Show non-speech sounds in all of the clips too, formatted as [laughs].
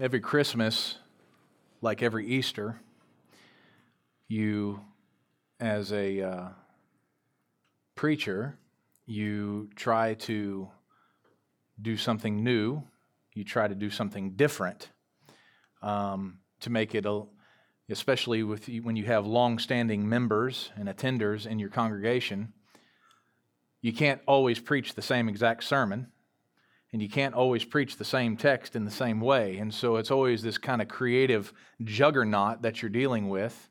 Every Christmas, like every Easter, you, as a uh, preacher, you try to do something new, you try to do something different um, to make it a especially with when you have long-standing members and attenders in your congregation you can't always preach the same exact sermon and you can't always preach the same text in the same way and so it's always this kind of creative juggernaut that you're dealing with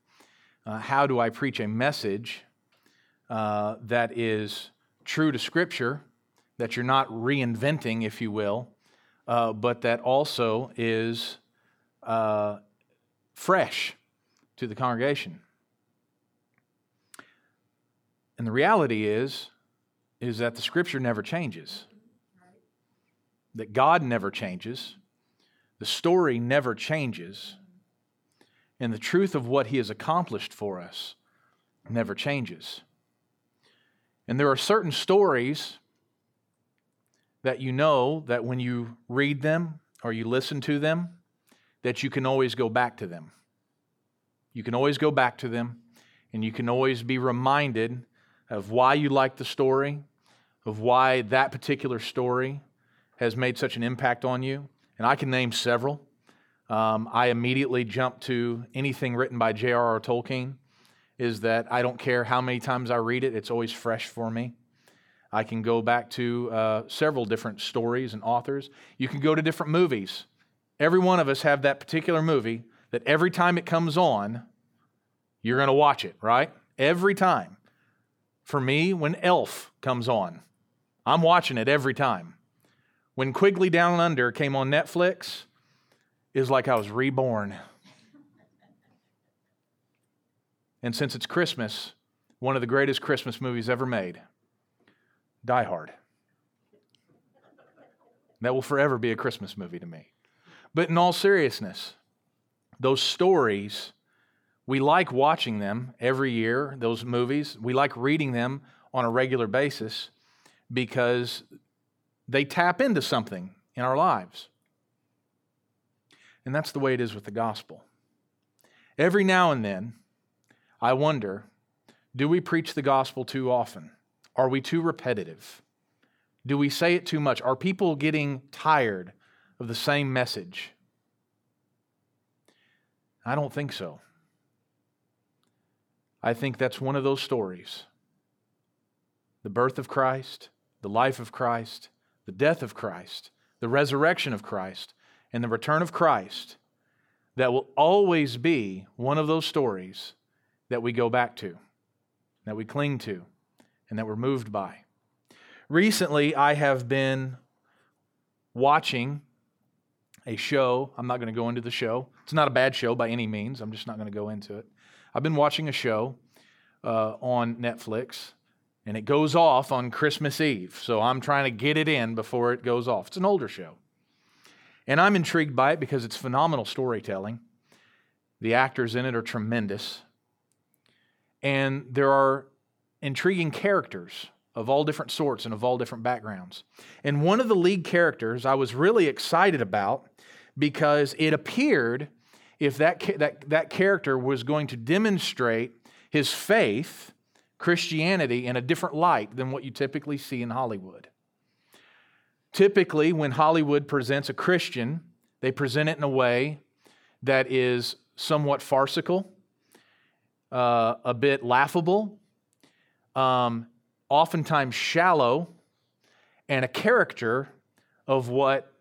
uh, how do i preach a message uh, that is true to scripture that you're not reinventing if you will uh, but that also is uh, fresh to the congregation. And the reality is, is that the scripture never changes. That God never changes. The story never changes. And the truth of what he has accomplished for us never changes. And there are certain stories that you know that when you read them or you listen to them, that you can always go back to them. You can always go back to them, and you can always be reminded of why you like the story, of why that particular story has made such an impact on you. And I can name several. Um, I immediately jump to anything written by J.R.R. Tolkien, is that I don't care how many times I read it, it's always fresh for me. I can go back to uh, several different stories and authors. You can go to different movies. Every one of us have that particular movie that every time it comes on, you're going to watch it, right? Every time. For me, when Elf comes on, I'm watching it every time. When Quigley Down Under came on Netflix, was like I was reborn. And since it's Christmas, one of the greatest Christmas movies ever made, Die Hard. That will forever be a Christmas movie to me. But in all seriousness, those stories, we like watching them every year, those movies. We like reading them on a regular basis because they tap into something in our lives. And that's the way it is with the gospel. Every now and then, I wonder do we preach the gospel too often? Are we too repetitive? Do we say it too much? Are people getting tired of the same message? I don't think so. I think that's one of those stories the birth of Christ, the life of Christ, the death of Christ, the resurrection of Christ, and the return of Christ that will always be one of those stories that we go back to, that we cling to, and that we're moved by. Recently, I have been watching a show. I'm not going to go into the show. It's not a bad show by any means. I'm just not going to go into it. I've been watching a show uh, on Netflix, and it goes off on Christmas Eve. So I'm trying to get it in before it goes off. It's an older show. And I'm intrigued by it because it's phenomenal storytelling. The actors in it are tremendous. And there are intriguing characters of all different sorts and of all different backgrounds. And one of the lead characters I was really excited about because it appeared if that, that, that character was going to demonstrate his faith, Christianity, in a different light than what you typically see in Hollywood. Typically, when Hollywood presents a Christian, they present it in a way that is somewhat farcical, uh, a bit laughable, um, oftentimes shallow, and a character of what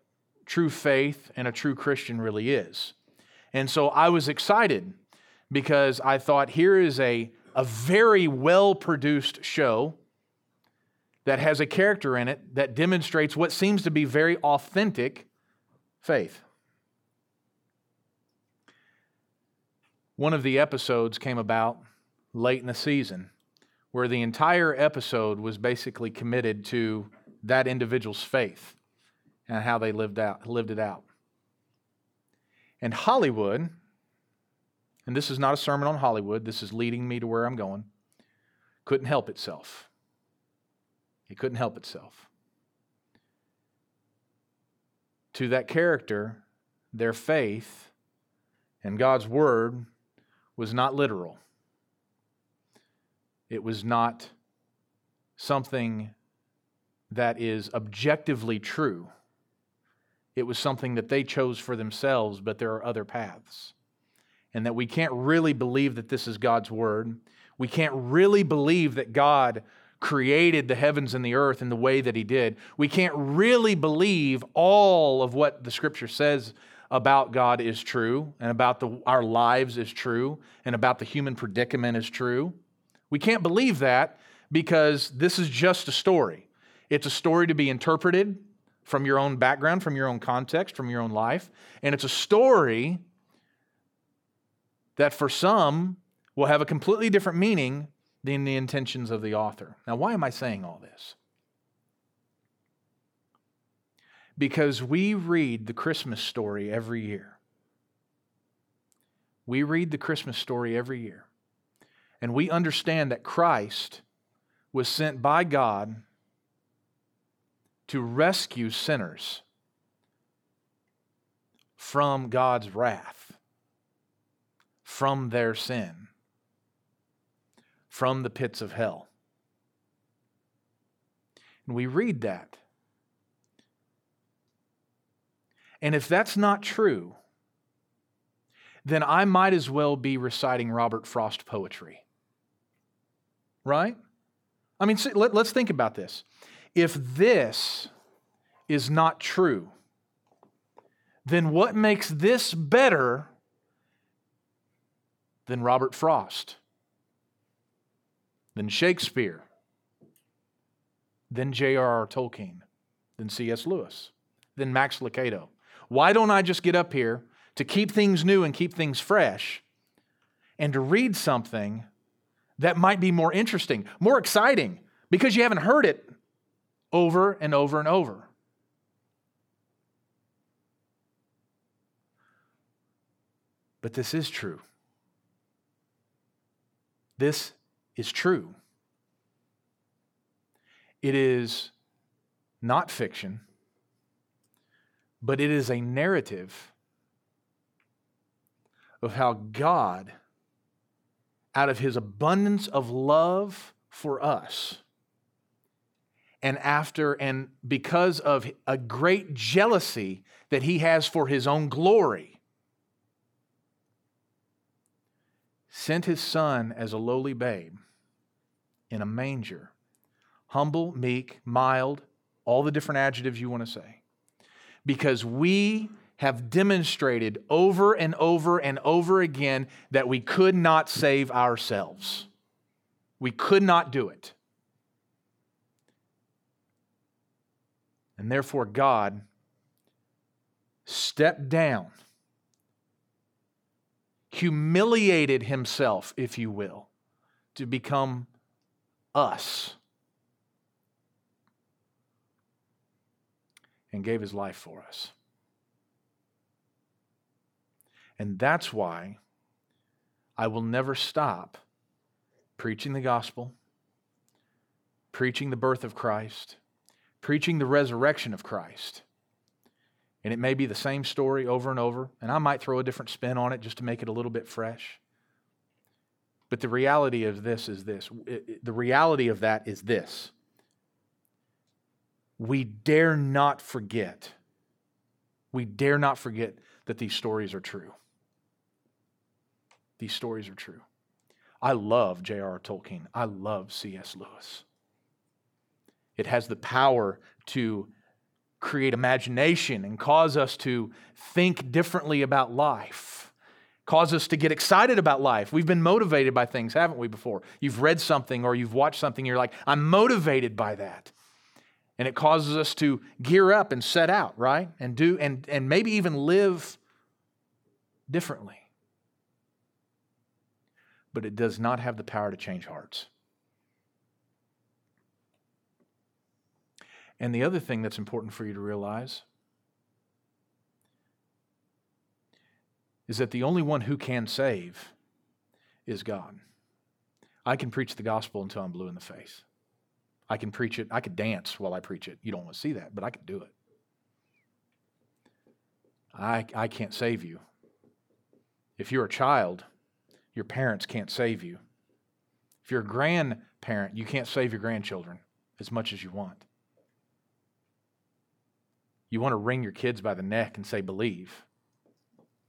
true faith and a true Christian really is. And so I was excited because I thought here is a, a very well produced show that has a character in it that demonstrates what seems to be very authentic faith. One of the episodes came about late in the season where the entire episode was basically committed to that individual's faith and how they lived out lived it out. And Hollywood, and this is not a sermon on Hollywood, this is leading me to where I'm going, couldn't help itself. It couldn't help itself. To that character, their faith in God's word was not literal. It was not something that is objectively true. It was something that they chose for themselves, but there are other paths. And that we can't really believe that this is God's word. We can't really believe that God created the heavens and the earth in the way that He did. We can't really believe all of what the scripture says about God is true, and about the, our lives is true, and about the human predicament is true. We can't believe that because this is just a story. It's a story to be interpreted from your own background, from your own context, from your own life. And it's a story that for some will have a completely different meaning than the intentions of the author. Now, why am I saying all this? Because we read the Christmas story every year. We read the Christmas story every year. And we understand that Christ was sent by God to rescue sinners from God's wrath, from their sin, from the pits of hell. And we read that. And if that's not true, then I might as well be reciting Robert Frost poetry. Right? I mean, let, us think about this. If this is not true, then what makes this better than Robert Frost, than Shakespeare, than J.R.R. Tolkien, than C.S. Lewis, than Max Lucado? Why don't I just get up here to keep things new and keep things fresh and to read something that might be more interesting, more exciting, because you haven't heard it over and over and over. But this is true. This is true. It is not fiction, but it is a narrative of how God, out of his abundance of love for us, and after and because of a great jealousy that he has for his own glory, sent his son as a lowly babe in a manger, humble, meek, mild, all the different adjectives you want to say, because we have demonstrated over and over and over again that we could not save ourselves. We could not do it. And therefore, God stepped down, humiliated himself, if you will, to become us, and gave his life for us. And that's why I will never stop preaching the gospel, preaching the birth of Christ preaching the resurrection of Christ. And it may be the same story over and over, and I might throw a different spin on it just to make it a little bit fresh. But the reality of this is this the reality of that is this. We dare not forget, we dare not forget that these stories are true. These stories are true. I love J.R.R. Tolkien. I love C.S. Lewis. It has the power to create imagination and cause us to think differently about life, cause us to get excited about life. We've been motivated by things, haven't we, before? You've read something or you've watched something, you're like, I'm motivated by that. And it causes us to gear up and set out, right? And do and, and maybe even live differently. But it does not have the power to change hearts. And the other thing that's important for you to realize is that the only one who can save is God. I can preach the gospel until I'm blue in the face. I can preach it. I could dance while I preach it. You don't want to see that, but I could do it. I, I can't save you. If you're a child, your parents can't save you. If you're a grandparent, you can't save your grandchildren as much as you want. You want to wring your kids by the neck and say, believe.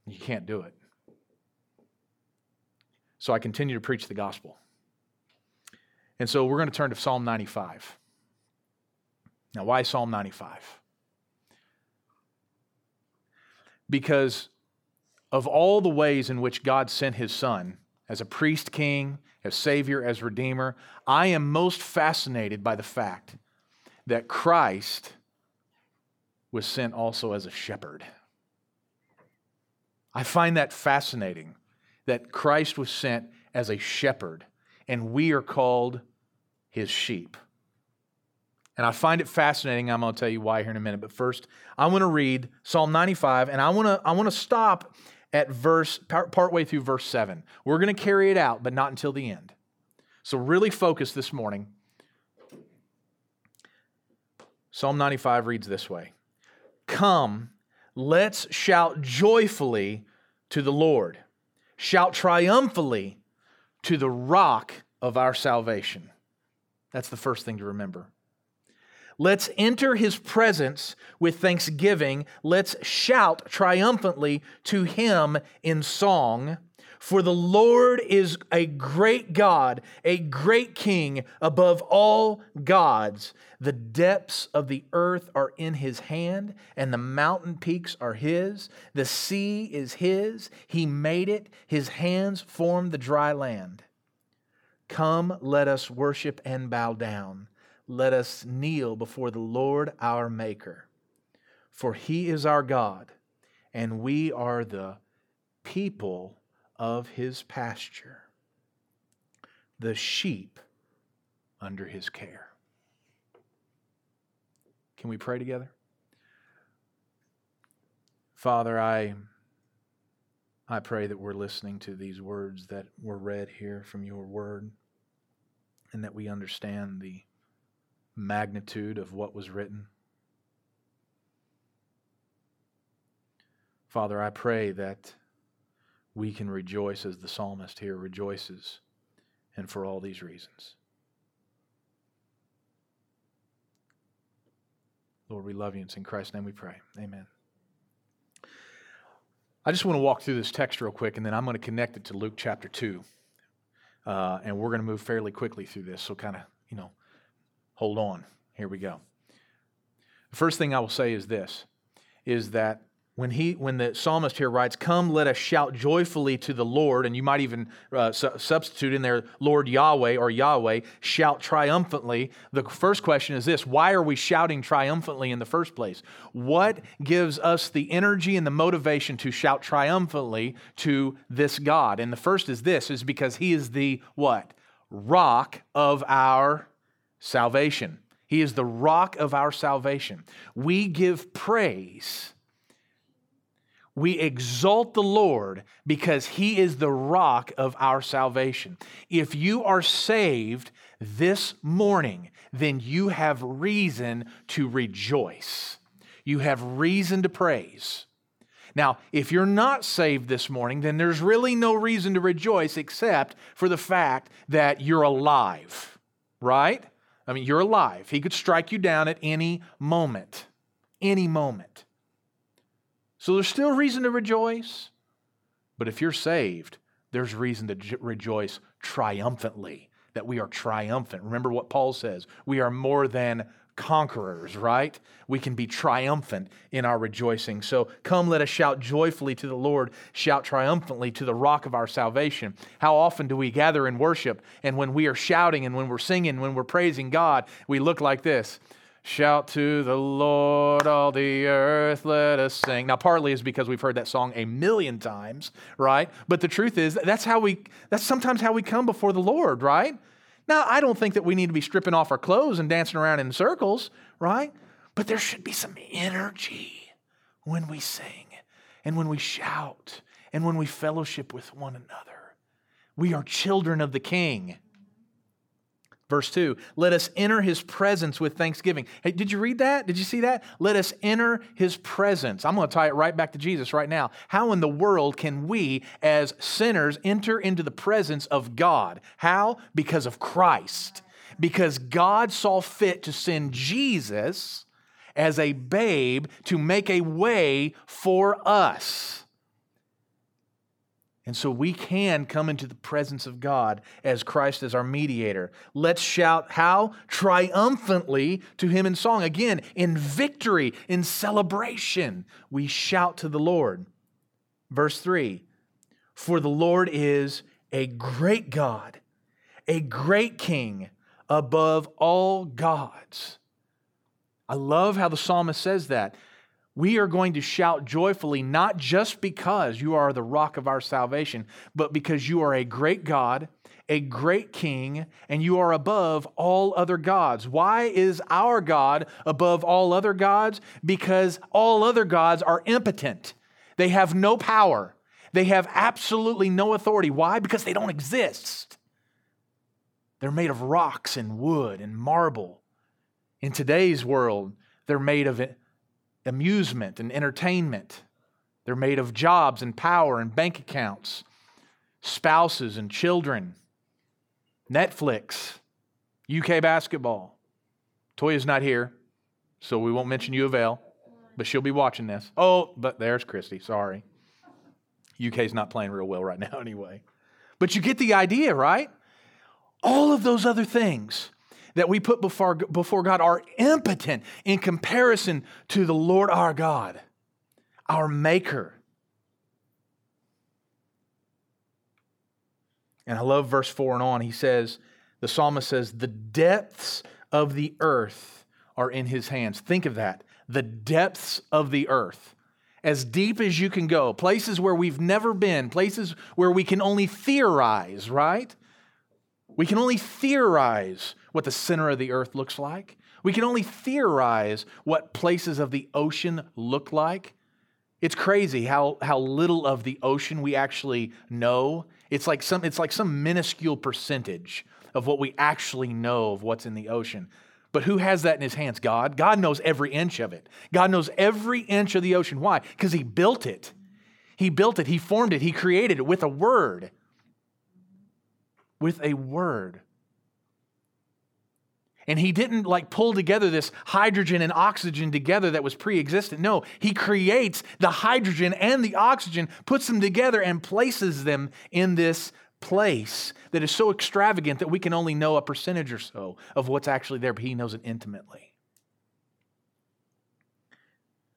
You can't do it. So I continue to preach the gospel. And so we're going to turn to Psalm 95. Now, why Psalm 95? Because of all the ways in which God sent his son as a priest king, as savior, as redeemer, I am most fascinated by the fact that Christ was sent also as a shepherd. I find that fascinating that Christ was sent as a shepherd and we are called his sheep. And I find it fascinating. I'm going to tell you why here in a minute. But first, I want to read Psalm 95, and I want to, I want to stop at verse, part, part way through verse 7. We're going to carry it out, but not until the end. So, really focus this morning. Psalm 95 reads this way Come, let's shout joyfully to the Lord, shout triumphantly to the rock of our salvation. That's the first thing to remember. Let's enter his presence with thanksgiving. Let's shout triumphantly to him in song. For the Lord is a great God, a great King above all gods. The depths of the earth are in his hand, and the mountain peaks are his. The sea is his. He made it. His hands formed the dry land. Come, let us worship and bow down. Let us kneel before the Lord our Maker. For he is our God, and we are the people of his pasture, the sheep under his care. Can we pray together? Father, I, I pray that we're listening to these words that were read here from your word and that we understand the magnitude of what was written. Father, I pray that we can rejoice as the psalmist here rejoices, and for all these reasons. Lord, we love you. And It's in Christ's name we pray. Amen. I just want to walk through this text real quick, and then I'm going to connect it to Luke chapter 2. Uh, and we're going to move fairly quickly through this, so kind of, you know, hold on. Here we go. The first thing I will say is this is that when he when the psalmist here writes come let us shout joyfully to the lord and you might even uh, su- substitute in there lord yahweh or yahweh shout triumphantly the first question is this why are we shouting triumphantly in the first place? What gives us the energy and the motivation to shout triumphantly to this god? And the first is this is because he is the what? Rock of our salvation. He is the rock of our salvation. We give praise we exalt the Lord because He is the rock of our salvation. If you are saved this morning, then you have reason to rejoice. You have reason to praise. Now, if you're not saved this morning, then there's really no reason to rejoice except for the fact that you're alive, right? I mean, you're alive. He could strike you down at any moment, any moment. So there's still reason to rejoice. But if you're saved, there's reason to j- rejoice triumphantly, that we are triumphant. Remember what Paul says we are more than conquerors, right? We can be triumphant in our rejoicing. So come, let us shout joyfully to the Lord, shout triumphantly to the rock of our salvation. How often do we gather in worship, and when we are shouting and when we're singing, when we're praising God, we look like this. Shout to the Lord, all the earth, let us sing. Now, partly is because we've heard that song a million times, right? But the truth is, that's how we, that's sometimes how we come before the Lord, right? Now, I don't think that we need to be stripping off our clothes and dancing around in circles, right? But there should be some energy when we sing and when we shout and when we fellowship with one another. We are children of the King. Verse 2 Let us enter his presence with thanksgiving. Hey, did you read that? Did you see that? Let us enter his presence. I'm going to tie it right back to Jesus right now. How in the world can we, as sinners, enter into the presence of God? How? Because of Christ. Because God saw fit to send Jesus as a babe to make a way for us. And so we can come into the presence of God as Christ as our mediator. Let's shout how? Triumphantly to him in song. Again, in victory, in celebration, we shout to the Lord. Verse 3 For the Lord is a great God, a great King above all gods. I love how the psalmist says that we are going to shout joyfully, not just because you are the rock of our salvation, but because you are a great God, a great King, and you are above all other gods. Why is our God above all other gods? Because all other gods are impotent, they have no power, they have absolutely no authority. Why? Because they don't exist. They're made of rocks and wood and marble. In today's world, they're made of amusement and entertainment. They're made of jobs and power and bank accounts, spouses and children, Netflix, UK basketball. Toya's not here, so we won't mention U of L, but she'll be watching this. Oh, but there's Christy. Sorry. UK's not playing real well right now, [laughs] anyway. But you get the idea, right? All of those other things that we put before, before God are impotent in comparison to the Lord our God, our Maker. And I love verse 4 and on. He says, the psalmist says, The depths of the earth are in his hands. Think of that. The depths of the earth. As deep as you can go, places where we've never been, places where we can only theorize, right? We can only theorize what the center of the earth looks like. We can only theorize what places of the ocean look like. It's crazy how, how little of the ocean we actually know. It's like, some, it's like some minuscule percentage of what we actually know of what's in the ocean. But who has that in his hands? God. God knows every inch of it. God knows every inch of the ocean. Why? Because he built it. He built it, he formed it, he created it with a word with a word. And he didn't like pull together this hydrogen and oxygen together that was pre existent. No, he creates the hydrogen and the oxygen, puts them together, and places them in this place that is so extravagant that we can only know a percentage or so of what's actually there, but he knows it intimately.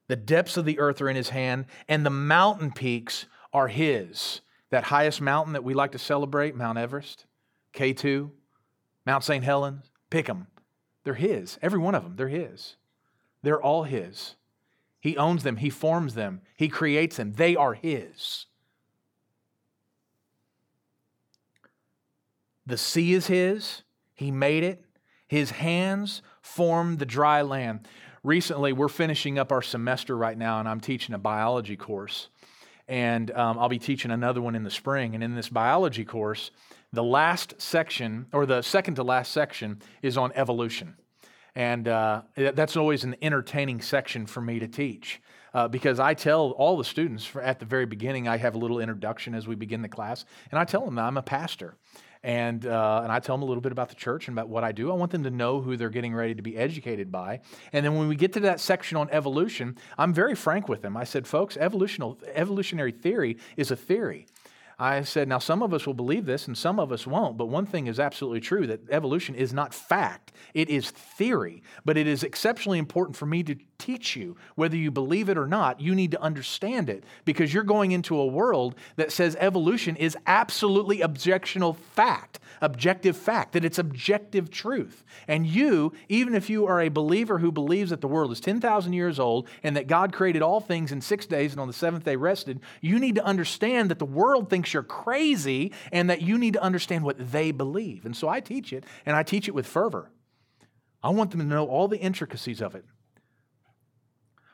The depths of the earth are in his hand, and the mountain peaks are his. That highest mountain that we like to celebrate, Mount Everest, K2, Mount St. Helens, pick them. They're His. Every one of them, they're His. They're all His. He owns them, He forms them, He creates them. They are His. The sea is His, He made it. His hands formed the dry land. Recently, we're finishing up our semester right now, and I'm teaching a biology course. And um, I'll be teaching another one in the spring. And in this biology course, the last section, or the second to last section, is on evolution. And uh, that's always an entertaining section for me to teach. Uh, because I tell all the students at the very beginning, I have a little introduction as we begin the class, and I tell them I'm a pastor. And, uh, and I tell them a little bit about the church and about what I do. I want them to know who they're getting ready to be educated by. And then when we get to that section on evolution, I'm very frank with them. I said, folks, evolutionary theory is a theory. I said, now some of us will believe this and some of us won't, but one thing is absolutely true that evolution is not fact, it is theory. But it is exceptionally important for me to teach you. Whether you believe it or not, you need to understand it because you're going into a world that says evolution is absolutely objectional fact, objective fact, that it's objective truth. And you, even if you are a believer who believes that the world is 10,000 years old and that God created all things in six days and on the seventh day rested, you need to understand that the world thinks thinks you're crazy and that you need to understand what they believe. And so I teach it, and I teach it with fervor. I want them to know all the intricacies of it.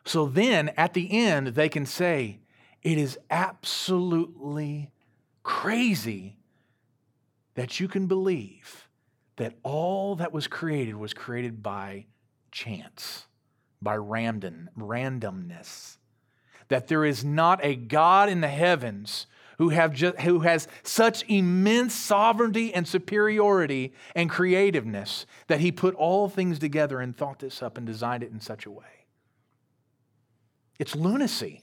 So then at the end, they can say, It is absolutely crazy that you can believe that all that was created was created by chance, by random, randomness. That there is not a God in the heavens who, have just, who has such immense sovereignty and superiority and creativeness that he put all things together and thought this up and designed it in such a way. It's lunacy.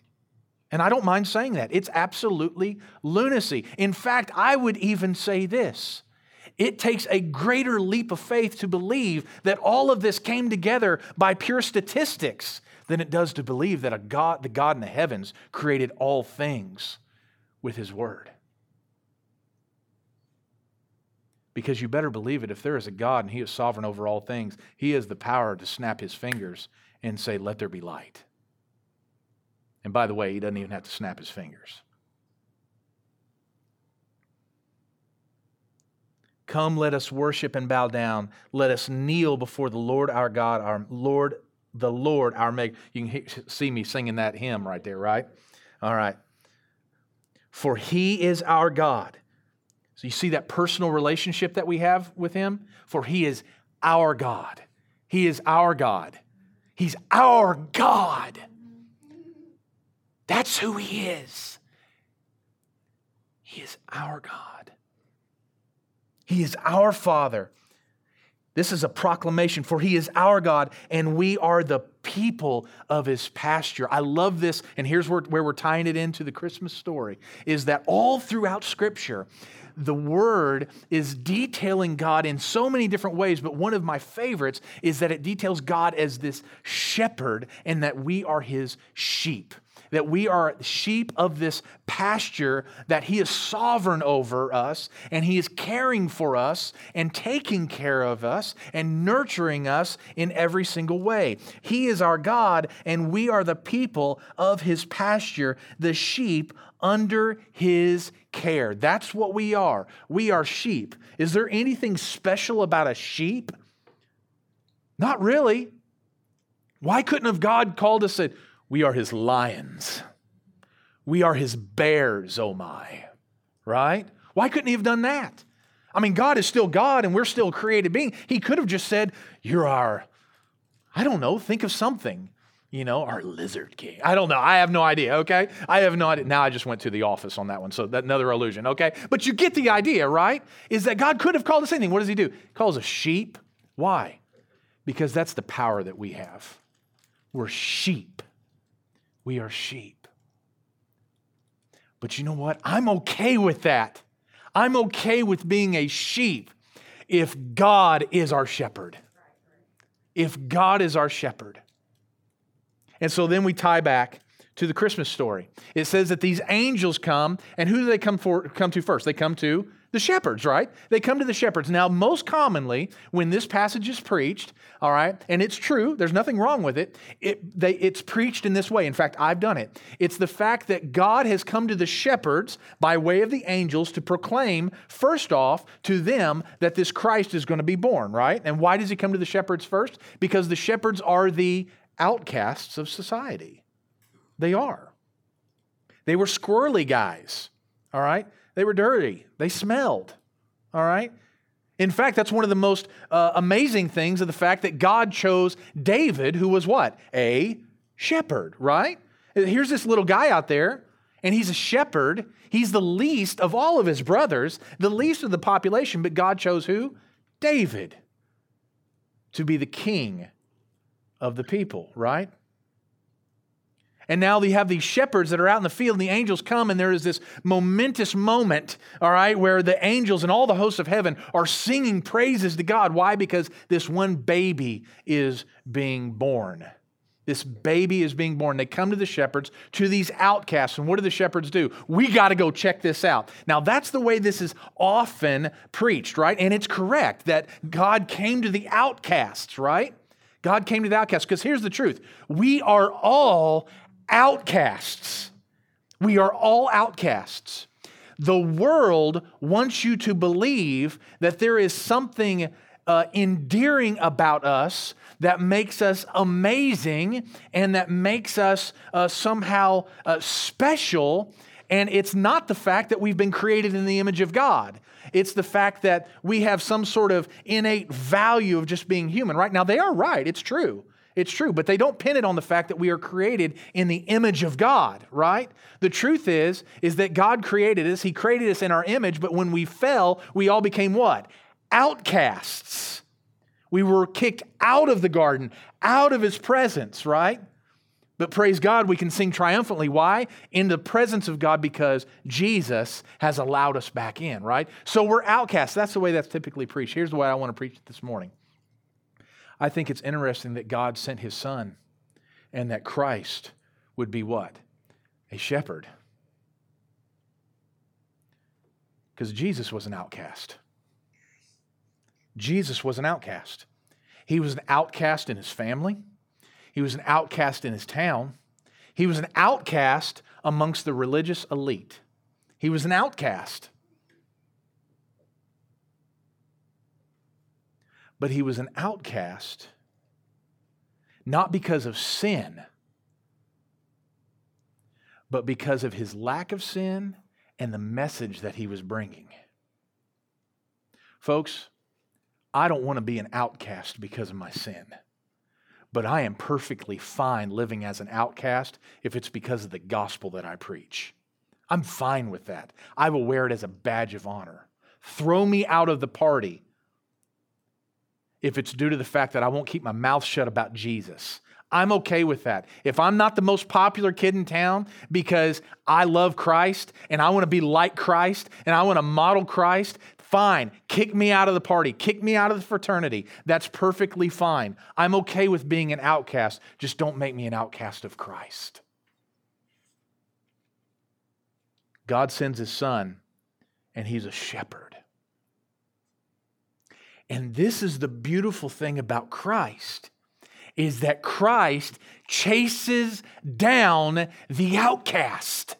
And I don't mind saying that. It's absolutely lunacy. In fact, I would even say this it takes a greater leap of faith to believe that all of this came together by pure statistics than it does to believe that a God, the God in the heavens created all things with his word. Because you better believe it, if there is a God and he is sovereign over all things, he has the power to snap his fingers and say, Let there be light. And by the way, he doesn't even have to snap his fingers. Come, let us worship and bow down. Let us kneel before the Lord our God, our Lord, the Lord our Maker. You can see me singing that hymn right there, right? All right. For he is our God. So you see that personal relationship that we have with him? For he is our God. He is our God. He's our God. That's who he is. He is our God. He is our Father. This is a proclamation, for He is our God, and we are the people of His pasture. I love this, and here's where, where we're tying it into the Christmas story is that all throughout Scripture, the Word is detailing God in so many different ways, but one of my favorites is that it details God as this shepherd and that we are His sheep that we are sheep of this pasture, that He is sovereign over us, and He is caring for us, and taking care of us, and nurturing us in every single way. He is our God, and we are the people of His pasture, the sheep under His care. That's what we are. We are sheep. Is there anything special about a sheep? Not really. Why couldn't have God called us and we are his lions. We are his bears, oh my. Right? Why couldn't he have done that? I mean, God is still God and we're still created being. He could have just said, You're our, I don't know, think of something. You know, our lizard king. I don't know. I have no idea, okay? I have no idea. Now I just went to the office on that one, so that another illusion, okay? But you get the idea, right? Is that God could have called us anything. What does he do? He calls us sheep. Why? Because that's the power that we have. We're sheep. We are sheep. But you know what? I'm okay with that. I'm okay with being a sheep if God is our shepherd. If God is our shepherd. And so then we tie back to the Christmas story. It says that these angels come, and who do they come for come to first? They come to the shepherds, right? They come to the shepherds. Now, most commonly, when this passage is preached, all right, and it's true, there's nothing wrong with it, it they, it's preached in this way. In fact, I've done it. It's the fact that God has come to the shepherds by way of the angels to proclaim, first off, to them that this Christ is going to be born, right? And why does he come to the shepherds first? Because the shepherds are the outcasts of society. They are. They were squirrely guys, all right? They were dirty. They smelled. All right? In fact, that's one of the most uh, amazing things of the fact that God chose David, who was what? A shepherd, right? Here's this little guy out there, and he's a shepherd. He's the least of all of his brothers, the least of the population, but God chose who? David to be the king of the people, right? And now you have these shepherds that are out in the field, and the angels come, and there is this momentous moment, all right, where the angels and all the hosts of heaven are singing praises to God. Why? Because this one baby is being born. This baby is being born. They come to the shepherds, to these outcasts. And what do the shepherds do? We got to go check this out. Now, that's the way this is often preached, right? And it's correct that God came to the outcasts, right? God came to the outcasts. Because here's the truth we are all outcasts. We are all outcasts. The world wants you to believe that there is something uh, endearing about us that makes us amazing and that makes us uh, somehow uh, special And it's not the fact that we've been created in the image of God. It's the fact that we have some sort of innate value of just being human, right? Now, they are right. It's true. It's true, but they don't pin it on the fact that we are created in the image of God, right? The truth is is that God created us. He created us in our image, but when we fell, we all became what? Outcasts. We were kicked out of the garden, out of his presence, right? But praise God, we can sing triumphantly. Why? In the presence of God because Jesus has allowed us back in, right? So we're outcasts. That's the way that's typically preached. Here's the way I want to preach it this morning. I think it's interesting that God sent his son and that Christ would be what? A shepherd. Because Jesus was an outcast. Jesus was an outcast. He was an outcast in his family, he was an outcast in his town, he was an outcast amongst the religious elite. He was an outcast. But he was an outcast not because of sin, but because of his lack of sin and the message that he was bringing. Folks, I don't want to be an outcast because of my sin, but I am perfectly fine living as an outcast if it's because of the gospel that I preach. I'm fine with that. I will wear it as a badge of honor. Throw me out of the party if it's due to the fact that I won't keep my mouth shut about Jesus. I'm okay with that. If I'm not the most popular kid in town because I love Christ and I want to be like Christ and I want to model Christ, fine. Kick me out of the party, kick me out of the fraternity. That's perfectly fine. I'm okay with being an outcast. Just don't make me an outcast of Christ. God sends his son, and he's a shepherd. And this is the beautiful thing about Christ is that Christ chases down the outcast.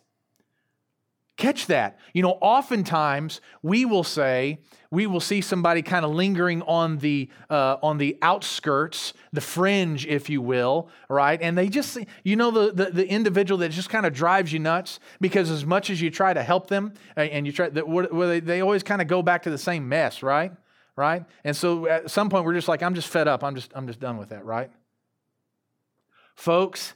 Catch that. You know, oftentimes we will say, we will see somebody kind of lingering on the uh, on the outskirts, the fringe, if you will, right? And they just, you know, the, the, the individual that just kind of drives you nuts because as much as you try to help them, uh, and you try, they, they always kind of go back to the same mess, right? Right? And so at some point we're just like, I'm just fed up. I'm just, I'm just done with that, right? Folks,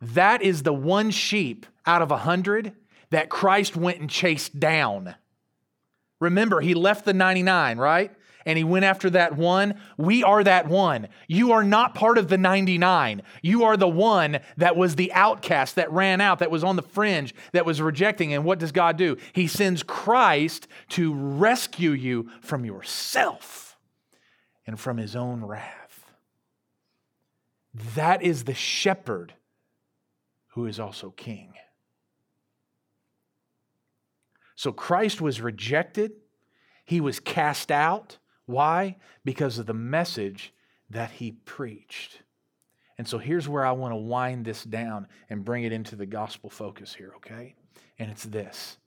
that is the one sheep out of a hundred that Christ went and chased down. Remember, he left the 99, right? And he went after that one. We are that one. You are not part of the 99. You are the one that was the outcast, that ran out, that was on the fringe, that was rejecting. And what does God do? He sends Christ to rescue you from yourself and from his own wrath. That is the shepherd who is also king. So Christ was rejected, he was cast out, why? Because of the message that he preached. And so here's where I want to wind this down and bring it into the gospel focus here, okay? And it's this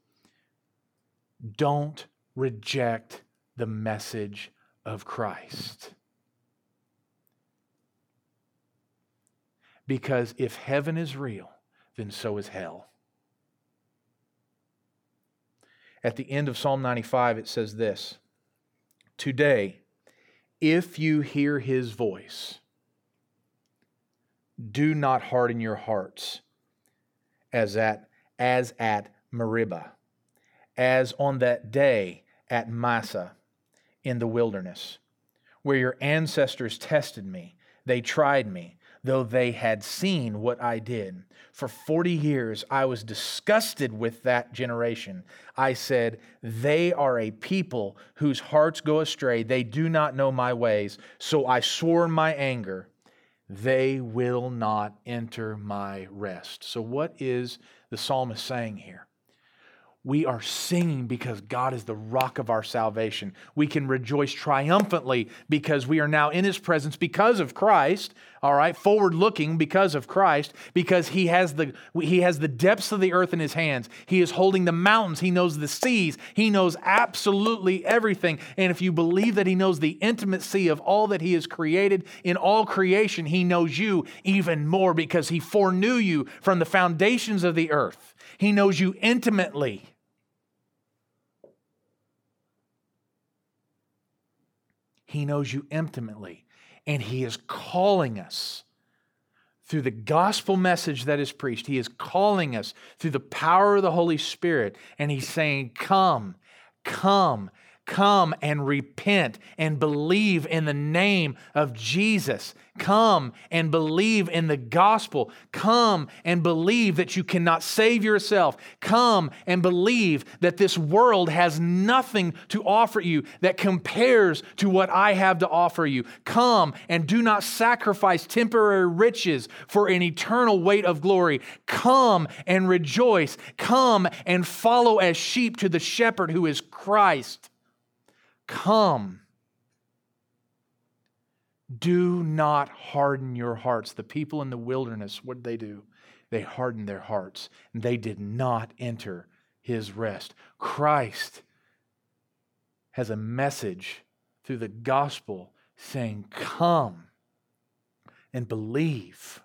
don't reject the message of Christ. Because if heaven is real, then so is hell. At the end of Psalm 95, it says this Today, if you hear his voice, do not harden your hearts as at as at Meribah, as on that day at Massah in the wilderness, where your ancestors tested me. They tried me, though they had seen what I did. For 40 years I was disgusted with that generation. I said, They are a people whose hearts go astray. They do not know my ways. So I swore in my anger, They will not enter my rest. So, what is the psalmist saying here? We are singing because God is the rock of our salvation. We can rejoice triumphantly because we are now in His presence because of Christ. All right, forward looking because of Christ, because He has the He has the depths of the earth in His hands. He is holding the mountains. He knows the seas. He knows absolutely everything. And if you believe that He knows the intimacy of all that He has created in all creation, He knows you even more because He foreknew you from the foundations of the earth. He knows you intimately. He knows you intimately, and He is calling us through the gospel message that is preached. He is calling us through the power of the Holy Spirit, and He's saying, Come, come, Come and repent and believe in the name of Jesus. Come and believe in the gospel. Come and believe that you cannot save yourself. Come and believe that this world has nothing to offer you that compares to what I have to offer you. Come and do not sacrifice temporary riches for an eternal weight of glory. Come and rejoice. Come and follow as sheep to the shepherd who is Christ. Come. Do not harden your hearts. The people in the wilderness, what did they do? They hardened their hearts. And they did not enter his rest. Christ has a message through the gospel saying, Come and believe,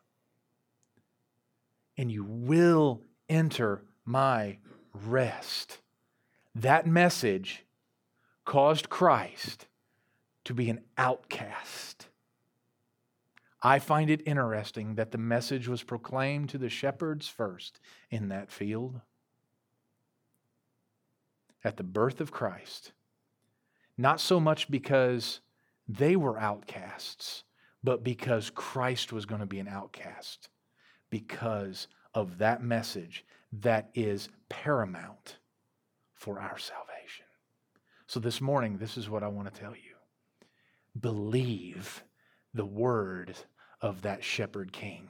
and you will enter my rest. That message caused Christ to be an outcast. I find it interesting that the message was proclaimed to the shepherds first in that field. At the birth of Christ, not so much because they were outcasts, but because Christ was going to be an outcast, because of that message that is paramount for our salvation. So this morning, this is what I want to tell you believe the word of that shepherd king.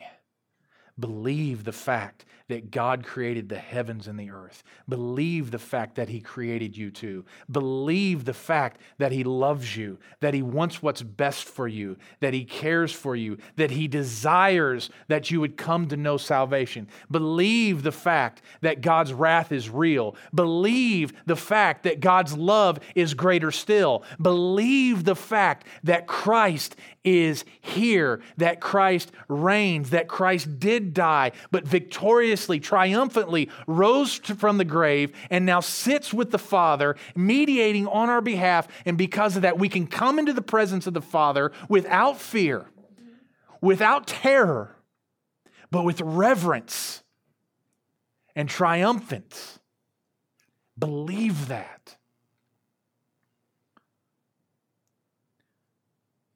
Believe the fact that God created the heavens and the earth. Believe the fact that He created you too. Believe the fact that He loves you, that He wants what's best for you, that He cares for you, that He desires that you would come to know salvation. Believe the fact that God's wrath is real. Believe the fact that God's love is greater still. Believe the fact that Christ is here, that Christ reigns, that Christ die, but victoriously, triumphantly rose from the grave and now sits with the Father, mediating on our behalf. And because of that, we can come into the presence of the Father without fear, without terror, but with reverence and triumphant. Believe that.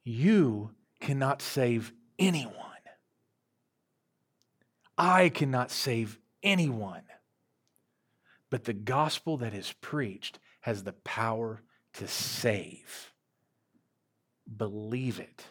You cannot save anyone. I cannot save anyone. But the gospel that is preached has the power to save. Believe it.